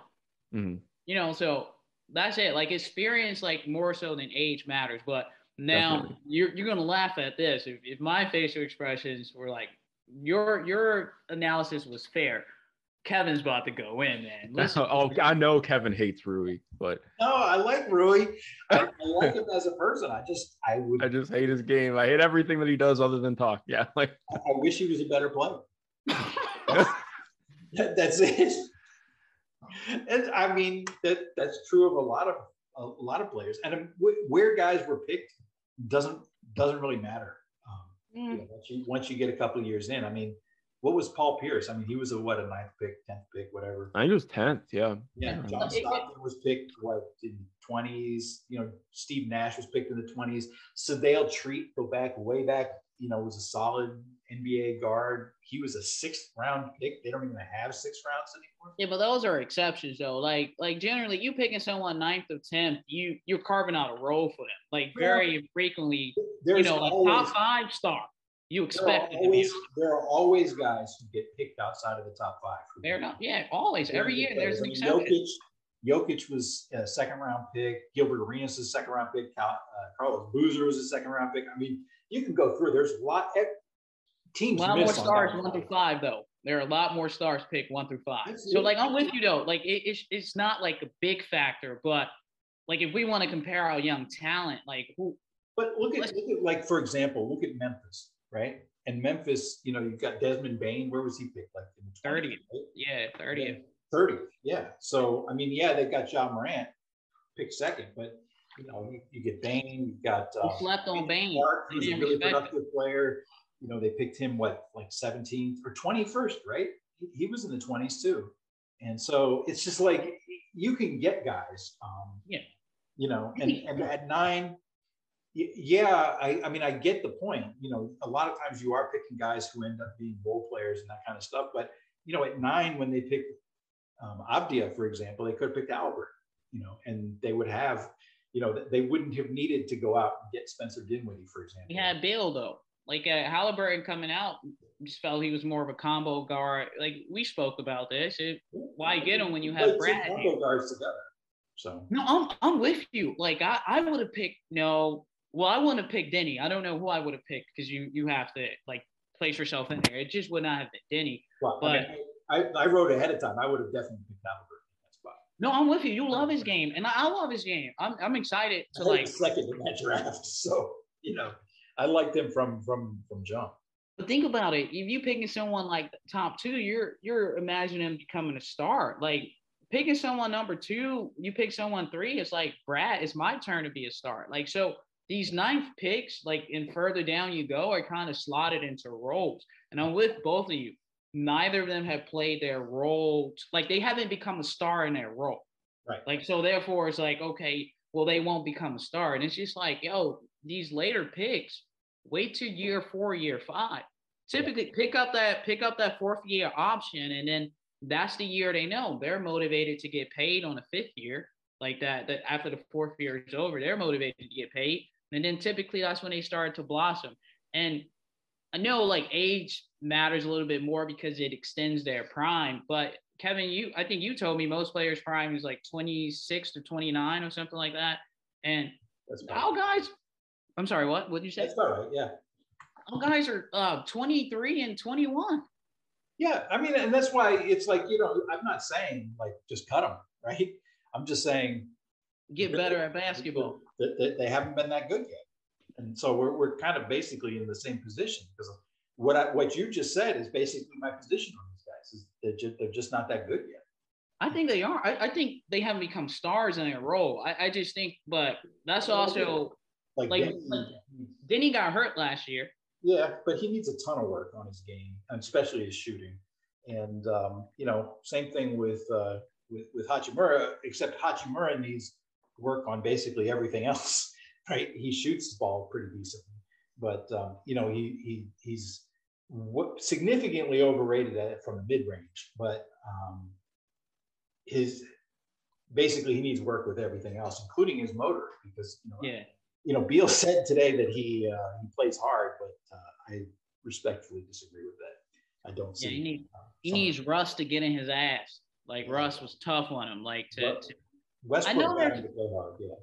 B: mhm.
C: You know, so that's it. Like experience, like more so than age matters. But now
B: Definitely.
C: you're you're gonna laugh at this. If, if my facial expressions were like your your analysis was fair, Kevin's about to go in, man. Listen,
B: oh, I know Kevin hates Rui, but
A: no, I like Rui. I, I like him as a person. I just I would
B: I just hate his game. I hate everything that he does other than talk. Yeah, like
A: I wish he was a better player. That- That's it. And I mean that that's true of a lot of a lot of players. And where guys were picked doesn't doesn't really matter. Um, you
C: Mm.
A: know, once you once you get a couple of years in, I mean, what was Paul Pierce? I mean, he was a what a ninth pick, tenth pick, whatever.
B: I think it was tenth. Yeah,
A: Yeah,
B: Yeah.
A: John
C: It- it-
A: Stockton was picked what in twenties. You know, Steve Nash was picked in the twenties. Sedale Threatt, go back way back. You know, was a solid NBA guard. He was a sixth round pick. They don't even have sixth rounds anymore.
C: Yeah, but those are exceptions though. Like like generally you picking someone ninth or tenth, you you're carving out a role for them. Like very frequently,
A: There's
C: you know, like
A: always,
C: top five star. You
A: there are
C: expect to be.
A: always there are always guys who get picked outside of the top five.
C: Fair enough. Yeah, always. Every year there's an exception.
A: Jokic, Jokic was a second round pick. Gilbert Arenas is a second round pick. Uh, Carlos Boozer was a second round pick. I mean, you can go through. There's a lot. eh,
C: A lot more stars one through five though. There are a lot more stars picked one through five. So like I'm with you though. Like it, it's it's not like a big factor, but like if we want to compare our young talent, like who
A: But look at, look at like for example, look at Memphis, right? And Memphis, you know, you've got Desmond Bane. Where was he picked? Like in
C: 30th.
A: right?
C: yeah, 30th.
A: 30th, yeah. So I mean, yeah, they've got Ja Morant picked second, but you know, you, get Bane, you've got
C: Who
A: uh,
C: slept on Bane?
A: Clark, who's a really
C: it.
A: productive player. You know, they picked him what like 17th or 21st, right? He, he was in the 20s too. And so it's just like you can get guys. Um,
C: Yeah.
A: You know, and, and at nine, yeah, I, I mean, I get the point. You know, a lot of times you are picking guys who end up being role players and that kind of stuff. But, you know, at nine, when they picked um, Avdija, for example, they could have picked Albert, you know, and they would have, you know, they wouldn't have needed to go out and get Spencer Dinwiddie, for example.
C: We had Bill though. Like uh, Haliburton coming out, just felt he was more of a combo guard. Like we spoke about this. It, why get him when you have Brad
A: combo guards together. So
C: no, I'm I'm with you. Like I, I would have picked no. Well, I wouldn't have picked Deni. I don't know who I would have picked because you you have to like place yourself in there. It just would not have been Deni.
A: well, I, mean, I, I wrote ahead of time. I would have definitely picked Albert in that spot.
C: No, I'm with you. You love his game, and I, love his game. I'm I'm excited to like.
A: like second in that draft. So you know, I liked him from from from jump.
C: But think about it. If you picking someone like top two, you're you're imagining him becoming a star. Like picking someone number two, you pick someone three, it's like Brad, it's my turn to be a star. Like so these ninth picks, like and further down you go, are kind of slotted into roles. And I'm with both of you. Neither of them have played their role, like they haven't become a star in their role.
A: Right.
C: Like so therefore it's like, okay, well, they won't become a star. And it's just like, yo, these later picks, wait till year four, year five. Typically pick up that pick up that fourth year option, and then that's the year they know they're motivated to get paid on the fifth year. Like that, that after the fourth year is over, they're motivated to get paid. And then typically that's when they start to blossom. And I know like age matters a little bit more because it extends their prime. But Kevin, you I think you told me most players' prime is like 26 to 29 or something like that. And
A: That's
C: how
A: about,
C: guys I'm sorry, what? What did you say?
A: that's about right. Yeah.
C: All guys are uh, 23 and 21.
A: Yeah, I mean, and that's why it's like you know, I'm not saying like just cut them, right? I'm just saying
C: Get better at basketball.
A: that they haven't been that good yet, and so we're we're kind of basically in the same position because what I, what you just said is basically my position on these guys is they're just, they're just not that good yet.
C: I think they are. I, I think they haven't become stars in their role. I, I just think, but that's also like, like, like Deni got hurt last year.
A: Yeah, but he needs a ton of work on his game, especially his shooting. And um, you know, same thing with uh, with with Hachimura, except Hachimura needs work on basically everything else. Right? He shoots the ball pretty decently, but um, you know, he he he's significantly overrated at it from the mid range. But um, his basically he needs work with everything else, including his motor, because you know,
C: yeah.
A: You know, Beal said today that he uh, he plays hard, but uh, I respectfully disagree with that. I don't see.
C: Yeah, he, need, uh, he needs Russ to get in his ass. Like Russ was tough on him. Like to, to
A: Westbrook I know there's, hard, yeah.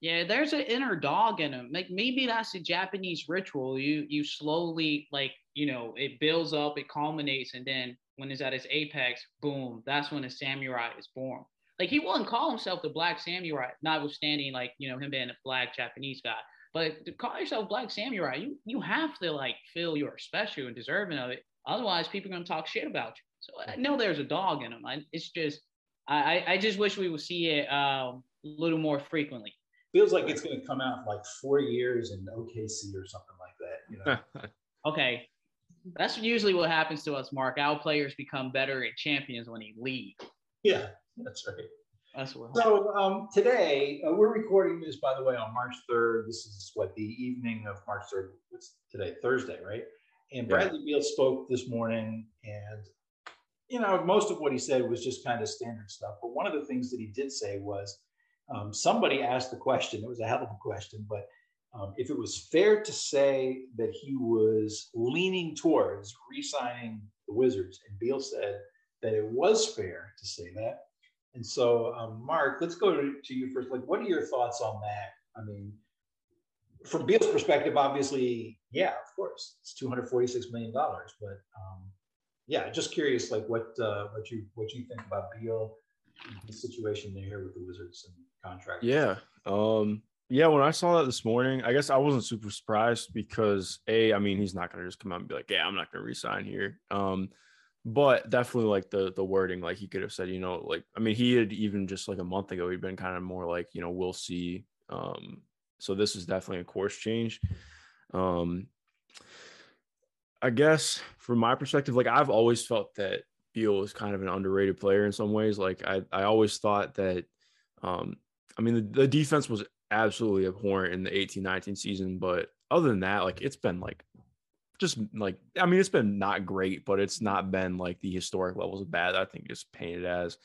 C: Yeah, there's an inner dog in him. Like maybe that's a Japanese ritual. You you slowly like you know it builds up, it culminates, and then when it's at its apex, boom, that's when a samurai is born. Like he wouldn't call himself the black samurai, notwithstanding like you know him being a black Japanese guy. But to call yourself black samurai, you you have to like feel you're special and deserving of it. Otherwise, people are gonna talk shit about you. So I know there's a dog in him. I, it's just I I just wish we would see it um, a little more frequently.
A: Feels like it's gonna come out like four years in OKC or something like that. You know.
C: okay, that's usually what happens to us, Mark. Our players become better at champions when they leave.
A: Yeah, that's right.
C: That's what.
A: So um, today uh, we're recording this, by the way, on March third. This is what the evening of March third. What's today? Thursday, right? And Bradley yeah. Beal spoke this morning, and you know most of what he said was just kind of standard stuff. But one of the things that he did say was um, somebody asked the question. It was a hell of a question, but um, if it was fair to say that he was leaning towards re-signing the Wizards, and Beal said that it was fair to say that. And so, um, Mark, let's go to, to, you first. Like, what are your thoughts on that? I mean, from Beal's perspective, obviously, yeah, of course, it's two hundred forty-six million dollars. But um, yeah, just curious, like, what uh, what you what you think about Beal, the situation there with the Wizards and contract?
B: Yeah, um, yeah, when I saw that this morning, I guess I wasn't super surprised because a, I mean, he's not gonna just come out and be like, "Yeah, I'm not gonna resign here." Um, but definitely like the the wording, like he could have said, you know, like I mean, he had even just like a month ago, he'd been kind of more like, you know, we'll see. Um, so this is definitely a course change. Um, I guess from my perspective, like I've always felt that Beal is kind of an underrated player in some ways. Like I, I always thought that, um, I mean, the, the defense was absolutely abhorrent in the 18 19 season. But other than that, like it's been like just like I mean, it's been not great, but it's not been like the historic levels of bad. That I think just painted as.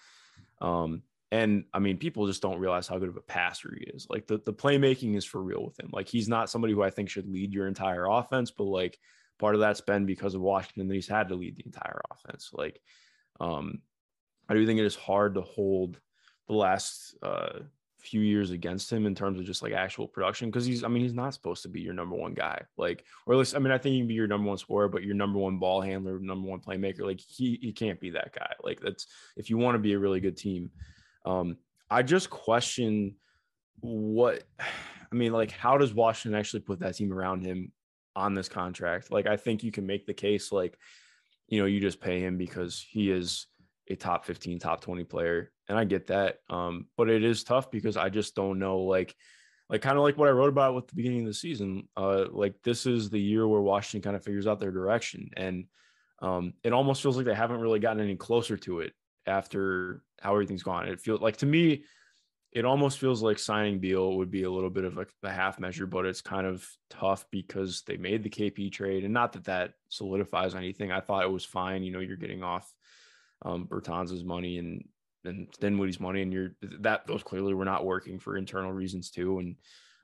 B: Um, and I mean, people just don't realize how good of a passer he is. Like the, the playmaking is for real with him. Like he's not somebody who I think should lead your entire offense, but like part of that's been because of Washington that he's had to lead the entire offense. Like, um, I do think it is hard to hold the last uh, few years against him in terms of just like actual production because he's I mean he's not supposed to be your number one guy like or at least I mean I think he can be your number one scorer but your number one ball handler number one playmaker like he he can't be that guy like that's if you want to be a really good team um I just question what I mean like how does Washington actually put that team around him on this contract? Like I think you can make the case like you know you just pay him because he is a top 15 top 20 player and I get that. Um, but it is tough because I just don't know, like, like kind of like what I wrote about with the beginning of the season. Uh, like this is the year where Washington kind of figures out their direction, and um, it almost feels like they haven't really gotten any closer to it after how everything's gone. It feels like to me, it almost feels like signing Beal would be a little bit of a, a half measure, but it's kind of tough because they made the KP trade, and not that that solidifies anything. I thought it was fine. You know, you're getting off um, Bertans' money and and Dinwiddie's money, and you're that those clearly were not working for internal reasons too, and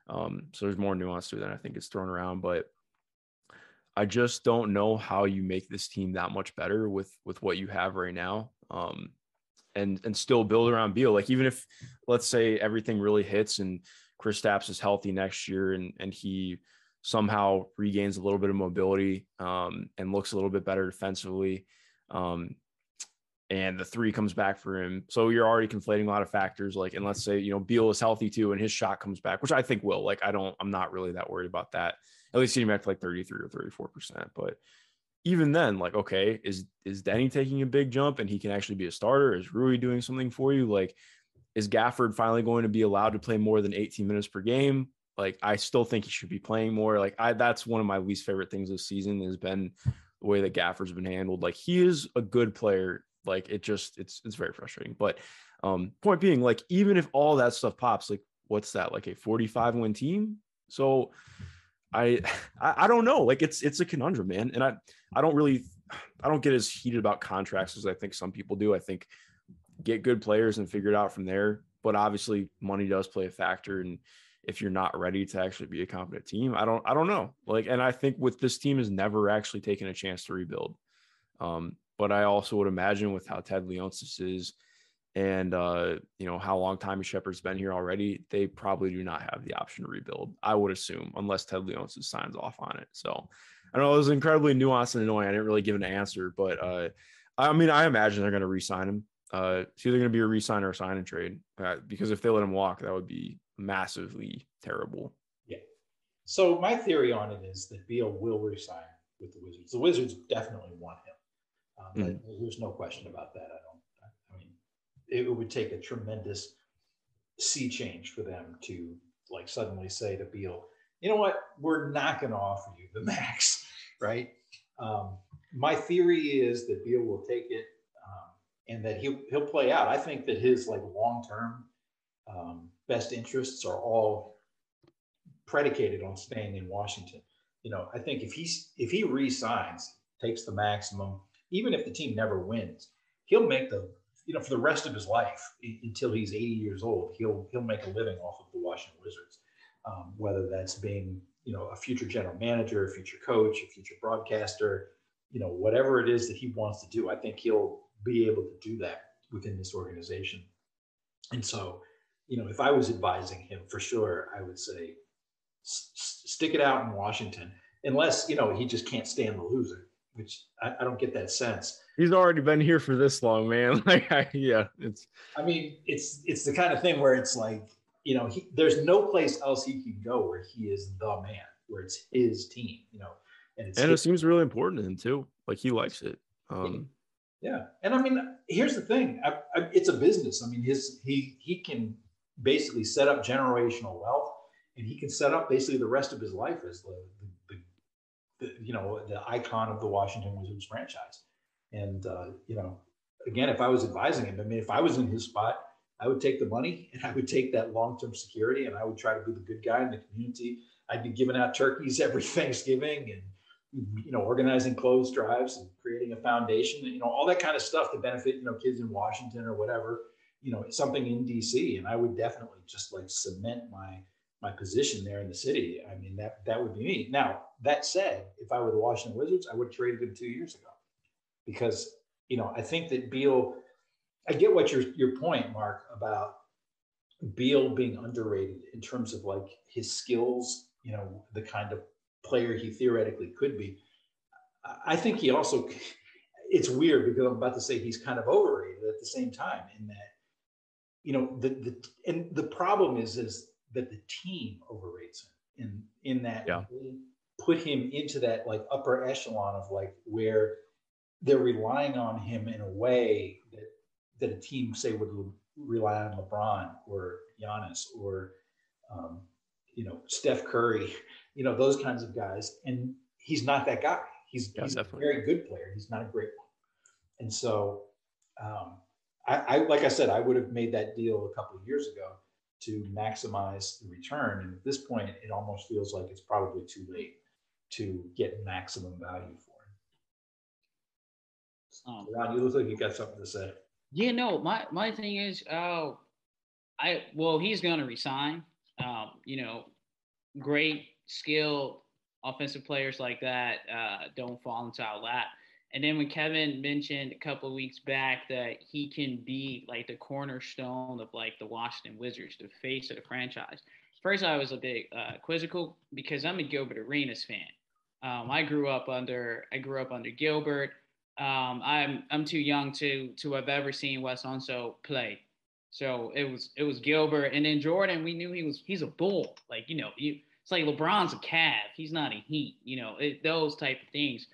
B: um, so there's more nuance to it than I think it's thrown around, but. I just don't know how you make this team that much better with with what you have right now. Um, and and still build around Beal. Like even if let's say everything really hits and Kristaps is healthy next year and and he somehow regains a little bit of mobility um, and looks a little bit better defensively. Um, and the three comes back for him. So you're already conflating a lot of factors. Like, and let's say, you know, Beal is healthy too, and his shot comes back, which I think will. Like, I don't, I'm not really that worried about that. At least he back to like 33 or 34%. But even then, like, okay, is is Deni taking a big jump and he can actually be a starter? Is Rui doing something for you? Like, is Gafford finally going to be allowed to play more than 18 minutes per game? Like, I still think he should be playing more. Like, I that's one of my least favorite things this season has been the way that Gafford's been handled. Like, he is a good player. Like, it just it's it's very frustrating. But um, point being, like, even if all that stuff pops, like, what's that? Like a 45 win team? So I I don't know. Like, it's it's a conundrum, man. And I I don't really I don't get as heated about contracts as I think some people do. I think get good players and figure it out from there. But obviously, money does play a factor, and if you're not ready to actually be a competent team, I don't I don't know. Like, and I think with this team has never actually taken a chance to rebuild. Um, but I also would imagine with how Ted Leonsis is and uh, you know how long Tommy Sheppard's been here already, they probably do not have the option to rebuild. I would assume, unless Ted Leonsis signs off on it. So I know it was incredibly nuanced and annoying. I didn't really give an answer, but uh, I mean, I imagine they're going to re-sign him. Uh, it's either going to be a re-sign or a sign and trade uh, because if they let him walk, that would be massively terrible.
A: Yeah. So my theory on it is that Beal will resign with the Wizards. The Wizards definitely want him. Um, mm-hmm. There's no question about that. I don't. I mean, it would take a tremendous sea change for them to like suddenly say to Beal, you know what, we're not going to offer you the max, right? Um, my theory is that Beal will take it um, and that he'll he'll play out. I think that his like long term um, best interests are all predicated on staying in Washington. You know, I think if he's if he resigns, takes the maximum, even if the team never wins, he'll make the you know for the rest of his life until he's 80 years old, he'll he'll make a living off of the Washington Wizards um, whether that's being you know a future general manager, a future coach, a future broadcaster, you know whatever it is that he wants to do. I think he'll be able to do that within this organization. And so, you know, if I was advising him for sure, I would say stick it out in Washington, unless you know he just can't stand the loser, which I, I don't get that sense.
B: He's already been here for this long, man. Like, I, yeah, it's.
A: I mean, it's it's the kind of thing where it's like you know, he, there's no place else he can go where he is the man, where it's his team, you know.
B: And, and it seems really important to him too. Like he likes it. Um,
A: yeah, and I mean, here's the thing: I, I, it's a business. I mean, his he he can basically set up generational wealth, and he can set up basically the rest of his life as the, you know the icon of the Washington Wizards franchise. And uh, you know, again, if I was advising him, I mean, if I was in his spot, I would take the money and I would take that long-term security and I would try to be the good guy in the community. I'd be giving out turkeys every Thanksgiving and you know organizing clothes drives and creating a foundation you know all that kind of stuff to benefit you know kids in Washington or whatever you know something in DC and I would definitely just like cement my my position there in the city. I mean that that would be me. Now that said, if I were the Washington Wizards, I would have traded him two years ago because you know I think that Beal I get what your your point, Mark, about Beal being underrated in terms of like his skills, you know, the kind of player he theoretically could be. I think he also it's weird because I'm about to say he's kind of overrated at the same time in that, you know, the the and the problem is is that the team overrates him in in that yeah. put him into that like upper echelon of like where they're relying on him in a way that that a team say would rely on LeBron or Giannis or um, you know Steph Curry, you know those kinds of guys, and he's not that guy. He's, yeah, he's a very good player. He's not a great one, and so um, I, I, like I said, I would have made that deal a couple of years ago to maximize the return, and at this point, it almost feels like it's probably too late to get maximum value for it. Um, Ron, you look like you got something to say.
C: Yeah, no, my my thing is, uh, I well, he's gonna resign. Um, you know, great skill offensive players like that uh, don't fall into our lap. And then when Kevin mentioned a couple of weeks back that he can be like the cornerstone of like the Washington Wizards, the face of the franchise. First, I was a bit uh, quizzical because I'm a Gilbert Arenas fan. Um, I grew up under I grew up under Gilbert. Um, I'm I'm too young to to have ever seen Wes Unseld play. So it was it was Gilbert and then Jordan. We knew he was he's a bull. Like you know, you, it's like LeBron's a Cav. He's not a Heat. You know, it, those type of things.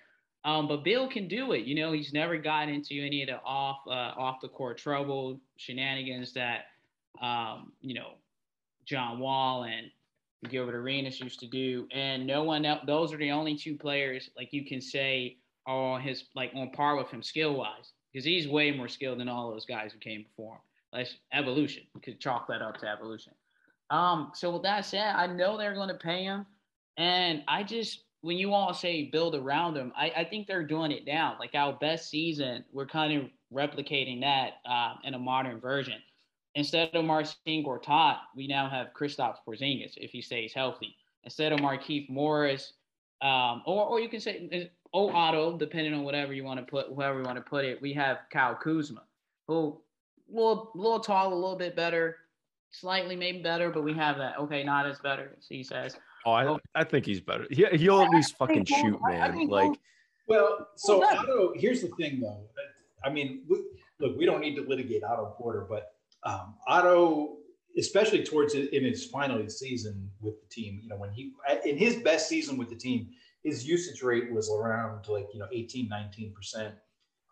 C: Um, but Bill can do it. You know, he's never gotten into any of the off uh, off the court trouble shenanigans that um, you know John Wall and Gilbert Arenas used to do, and no one else. Those are the only two players like you can say are on his like on par with him skill wise, because he's way more skilled than all those guys who came before him. Like evolution, you could chalk that up to evolution. Um, so with that said, I know they're going to pay him, and I just when you all say build around them, I, I think they're doing it now. Like our best season, we're kind of replicating that uh, in a modern version Instead of Marcin Gortat, we now have Kristaps Porzingis if he stays healthy. Instead of Markieff Morris, um, or or you can say oh Otto, depending on whatever you want to put, whoever you want to put it. We have Kyle Kuzma, who a little, little tall, a little bit better, slightly maybe better, but we have that. Okay, not as better, he says.
B: Oh, I, I think he's better. He, he'll at least fucking shoot, man. Like,
A: well, so Otto. Here's the thing, though. I mean, look, we don't need to litigate Otto Porter, but um, Otto, especially towards in his final season with the team, you know, when he in his best season with the team, his usage rate was around like you know 18, 19 percent,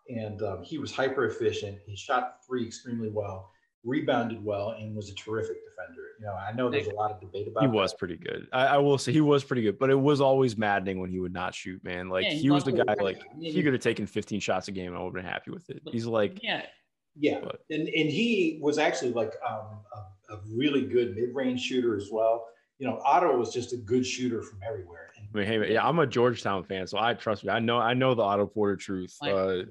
A: and um, he was hyper efficient. He shot three extremely well, rebounded well, and was a terrific defender. You know, I know there's a lot of debate about.
B: He was that. pretty good. I, I, will say he was pretty good, but it was always maddening when he would not shoot. Man, like yeah, he was the guy. Like he could have taken 15 shots a game. And I would have been happy with it. He's like,
C: yeah,
A: yeah, but. and and he was actually like um, a, a, really good mid-range shooter as well. You know, Otto was just a good shooter from everywhere.
B: And, I mean, hey, yeah, I'm a Georgetown fan, so I trust me. I know I know the Otto Porter truth. Uh,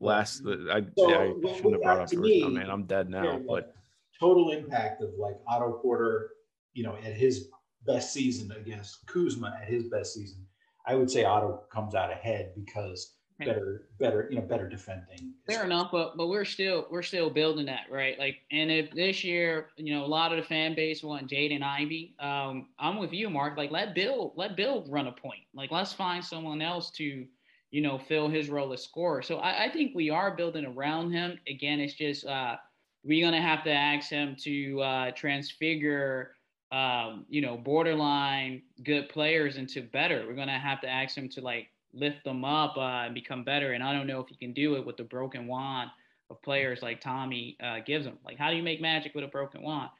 B: last, I, so, yeah, I shouldn't have brought up Georgetown, man. I'm dead now. but
A: total impact of like Otto Porter, you know, at his best season against Kuzma at his best season, I would say Otto comes out ahead because better better you know better defending.
C: Fair enough but but we're still we're still building that right? Like and if this year you know a lot of the fan base want Jaden Ivey um i'm with you mark. Like let bill let bill run a point. Like let's find someone else to you know fill his role as scorer so i, I think we are building around him again it's just uh we're gonna have to ask him to uh transfigure um you know borderline good players into better we're gonna have to ask him to like lift them up uh, and become better. And I don't know if he can do it with the broken wand of players like Tommy uh, gives him. Like, how do you make magic with a broken wand?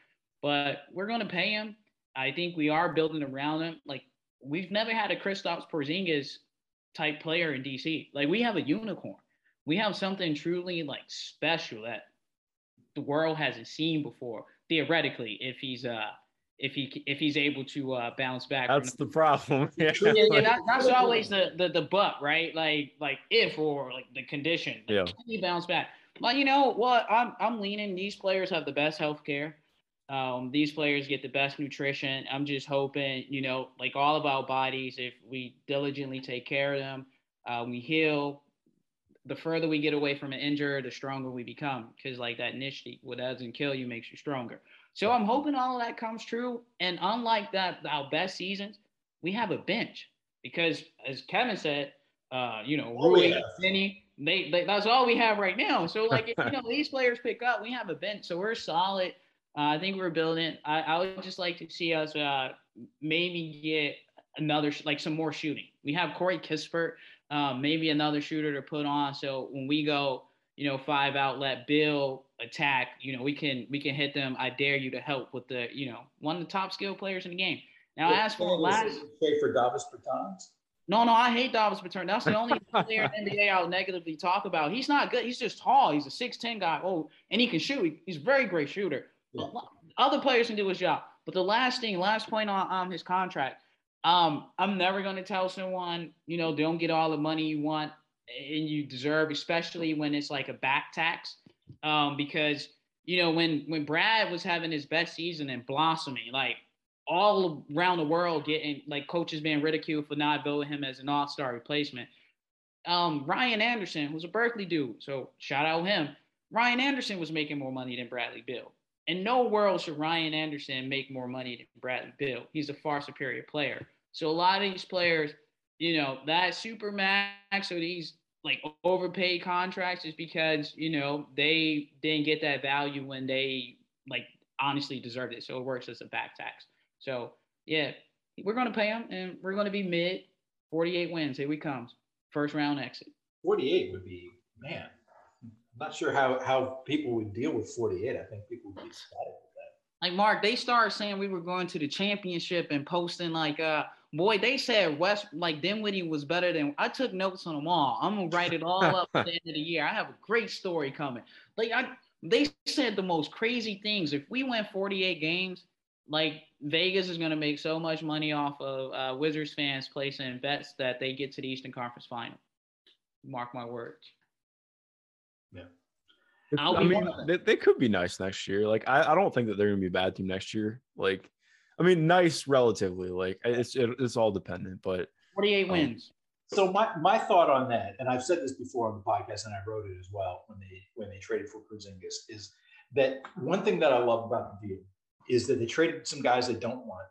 C: But we're to pay him. I think we are building around him. Like, we've never had a Kristaps Porzingis type player in DC. Like, we have a unicorn. We have something truly like special that the world hasn't seen before. Theoretically, if he's uh if he if he's able to uh, bounce back.
B: That's the problem.
C: yeah, yeah, yeah that, that's always the, the the but right? Like like if or like the condition. Like,
B: yeah.
C: Can he bounce back? But you know what? I'm I'm leaning. These players have the best health care. Um, these players get the best nutrition. I'm just hoping, you know, like all of our bodies, if we diligently take care of them, uh, we heal. The further we get away from an injury, the stronger we become. Because like that Nietzsche, what doesn't kill you makes you stronger. So I'm hoping all of that comes true. And unlike that, our best seasons, we have a bench because, as Kevin said, uh, you know, oh, Rui, Finney, they, they, that's all we have right now. So like, if, you know, these players pick up, we have a bench, so we're solid. Uh, I think we're building. I, I would just like to see us uh, maybe get another like some more shooting. We have Corey Kispert, um, maybe another shooter to put on. So when we go, you know, five outlet, Bill attack, you know, we can we can hit them. I dare you to help with the, you know, one of the top skill players in the game. Now, as for last,
A: for Davis Bertans.
C: No, no, I hate Davis Bertans. That's the only player in the NBA I'll negatively talk about. He's not good. He's just tall. He's a six ten guy. Oh, and he can shoot. He's a very great shooter. Other players can do his job. But the last thing, last point on, on his contract, um, I'm never going to tell someone, you know, don't get all the money you want and you deserve, especially when it's like a back tax um, because you know when when Brad was having his best season and blossoming, like all around the world, getting like coaches being ridiculed for not voting him as an All Star replacement. Um, Ryan Anderson was a Berkeley dude, so shout out him. Ryan Anderson was making more money than Bradley Beal. In no world should Ryan Anderson make more money than Bradley Bill. He's a far superior player. So a lot of these players, you know, that super max or these like overpaid contracts is because you know they didn't get that value when they like honestly deserved it. So it works as a back tax. So yeah, we're gonna pay them, and we're gonna be mid 48 wins. Here we comes. first round exit.
A: 48 would be man. Not sure how how people would deal with 48. I think people would be excited with that.
C: Like Mark, they started saying we were going to the championship and posting like uh boy, they said West like Dinwiddie was better than I took notes on them all. I'm gonna write it all up at the end of the year. I have a great story coming. Like I they said the most crazy things. If we win 48 games, like Vegas is gonna make so much money off of uh, Wizards fans placing bets that they get to the Eastern Conference Final. Mark my words.
A: Yeah.
C: I'll
B: I mean,
C: one of them.
B: they, they could be nice next year. Like, I, I don't think that they're gonna be a bad team next year. Like, I mean, nice relatively. Like, it's it, it's all dependent. But
C: 48
B: Um,
C: wins.
A: So my, my thought on that, and I've said this before on the podcast, and I wrote it as well when they when they traded for Porzingis, is that one thing that I love about the deal is that they traded some guys they don't want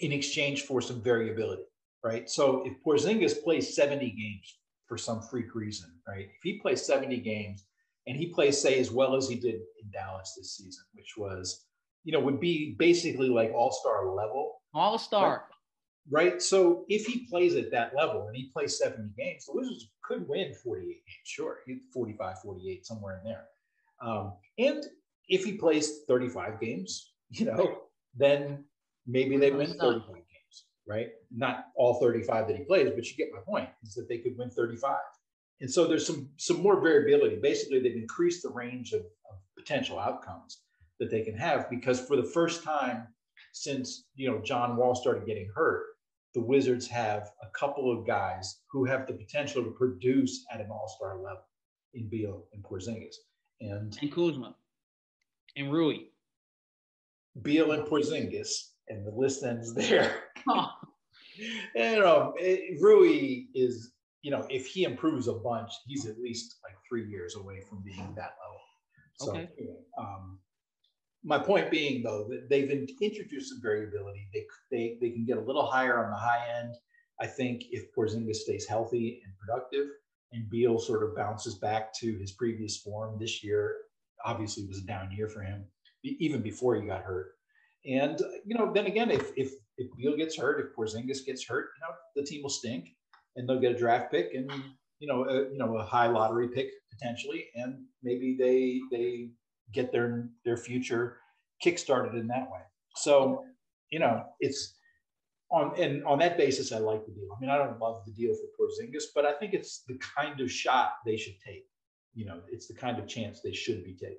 A: in exchange for some variability, right? So if Porzingis plays 70 games for some freak reason, right? If he plays 70 games and he plays, say, as well as he did in Dallas this season, which was, you know, would be basically like all-star level,
C: All star.
A: right? So if he plays at that level and he plays 70 games, the Wizards could win 48 games, sure, He'd 45, 48, somewhere in there. Um, and if he plays 35 games, you know, then maybe they win 35 games, right? Not all 35 that he plays, but you get my point, is that they could win 35. And so there's some some more variability. Basically, they've increased the range of, of potential outcomes that they can have because for the first time since you know John Wall started getting hurt, the Wizards have a couple of guys who have the potential to produce at an all-star level in Beal and Porzingis. And
C: And Kuzma. And Rui.
A: Beal and Porzingis, and the list ends there.
C: Oh,
A: and um, it, Rui is, you know, if he improves a bunch, he's at least like three years away from being that level. So,
C: Okay.
A: anyway, um, my point being, though, that they've in- introduced some variability. They, they they can get a little higher on the high end. I think if Porzingis stays healthy and productive, and Beal sort of bounces back to his previous form this year, obviously was a down year for him, even before he got hurt. And you know, then again, if if if Beal gets hurt, if Porzingis gets hurt, you know, the team will stink, and they'll get a draft pick and you know, a, you know, a high lottery pick potentially, and maybe they they get their their future kickstarted in that way. So, you know, it's on and on that basis, I like the deal. I mean, I don't love the deal for Porzingis, but I think it's the kind of shot they should take. You know, it's the kind of chance they should be taking.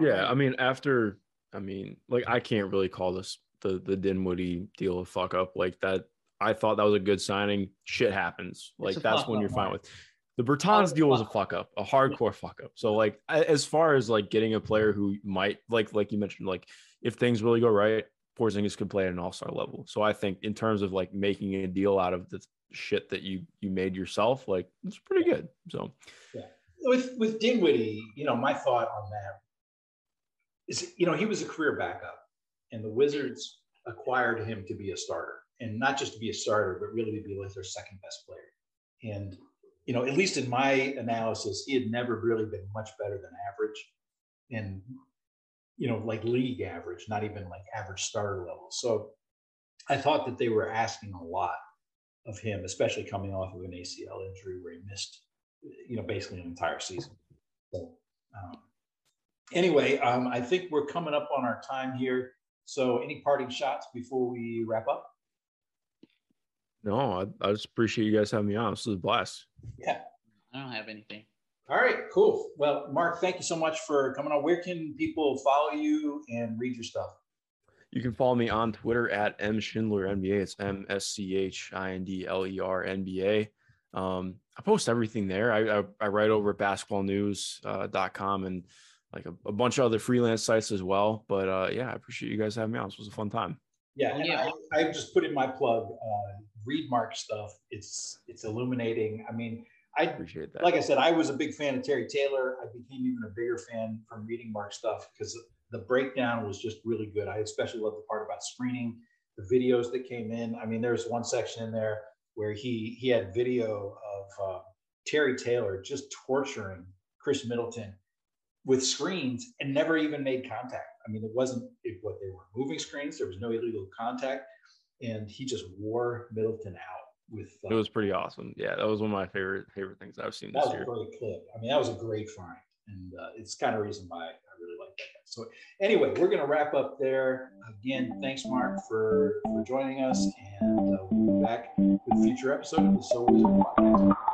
B: yeah, I mean, after I mean, like, I can't really call this the the Dinwiddie deal a fuck up like that. I thought that was a good signing. Shit happens. Like that's when you're fine with. The Bertans deal was a
A: fuck.
B: up, a hardcore fuck up. So like as far as like getting a player who might like like you mentioned, like if things really go right, Porzingis could play at an all-star level. So I think in terms of like making a deal out of the shit that you you made yourself, like it's pretty good. So yeah.
A: with with Dinwiddie, you know, my thought on that is, you know, he was a career backup, and the Wizards acquired him to be a starter, and not just to be a starter, but really to be like their second best player. And you know, at least in my analysis, he had never really been much better than average, and you know, like league average, not even like average starter level. So I thought that they were asking a lot of him, especially coming off of an ACL injury where he missed you know, basically an entire season. So, um, anyway, um, I think we're coming up on our time here. So, any parting shots before we wrap up?
B: no, I, I just appreciate you guys having me on. This was a blast.
A: Yeah.
C: I don't have anything.
A: All right, cool. Well, Mark, thank you so much for coming on. Where can people follow you and read your stuff?
B: You can follow me on Twitter at M Schindler NBA. It's M S C H I N D L E R N B A. Um, I post everything there. I, I, I write over at basketballnews.com and like a, a bunch of other freelance sites as well. But uh, yeah, I appreciate you guys having me on. This was a fun time.
A: Yeah, and
C: yeah.
A: I, I just put in my plug. Uh, read Mark stuff. It's it's illuminating. I mean, I
B: Appreciate that.
A: like I said, I was a big fan of Terry Taylor. I became even a bigger fan from reading Mark stuff because the breakdown was just really good. I especially loved the part about screening, the videos that came in. I mean, there's one section in there where he he had video of uh, Terry Taylor just torturing Khris Middleton with screens and never even made contact. I mean, it wasn't it, what they were moving screens. There was no illegal contact, and he just wore Middleton out. with.
B: Uh, it was pretty awesome. Yeah, that was one of my favorite favorite things I've seen
A: that
B: this year.
A: Was a great clip. I mean, that was a great find, and uh, it's kind of reason why I really like that guy. So anyway, we're going to wrap up there. Again, thanks, Mark, for for joining us, and uh, we'll be back with a future episode of the So Wizard podcast.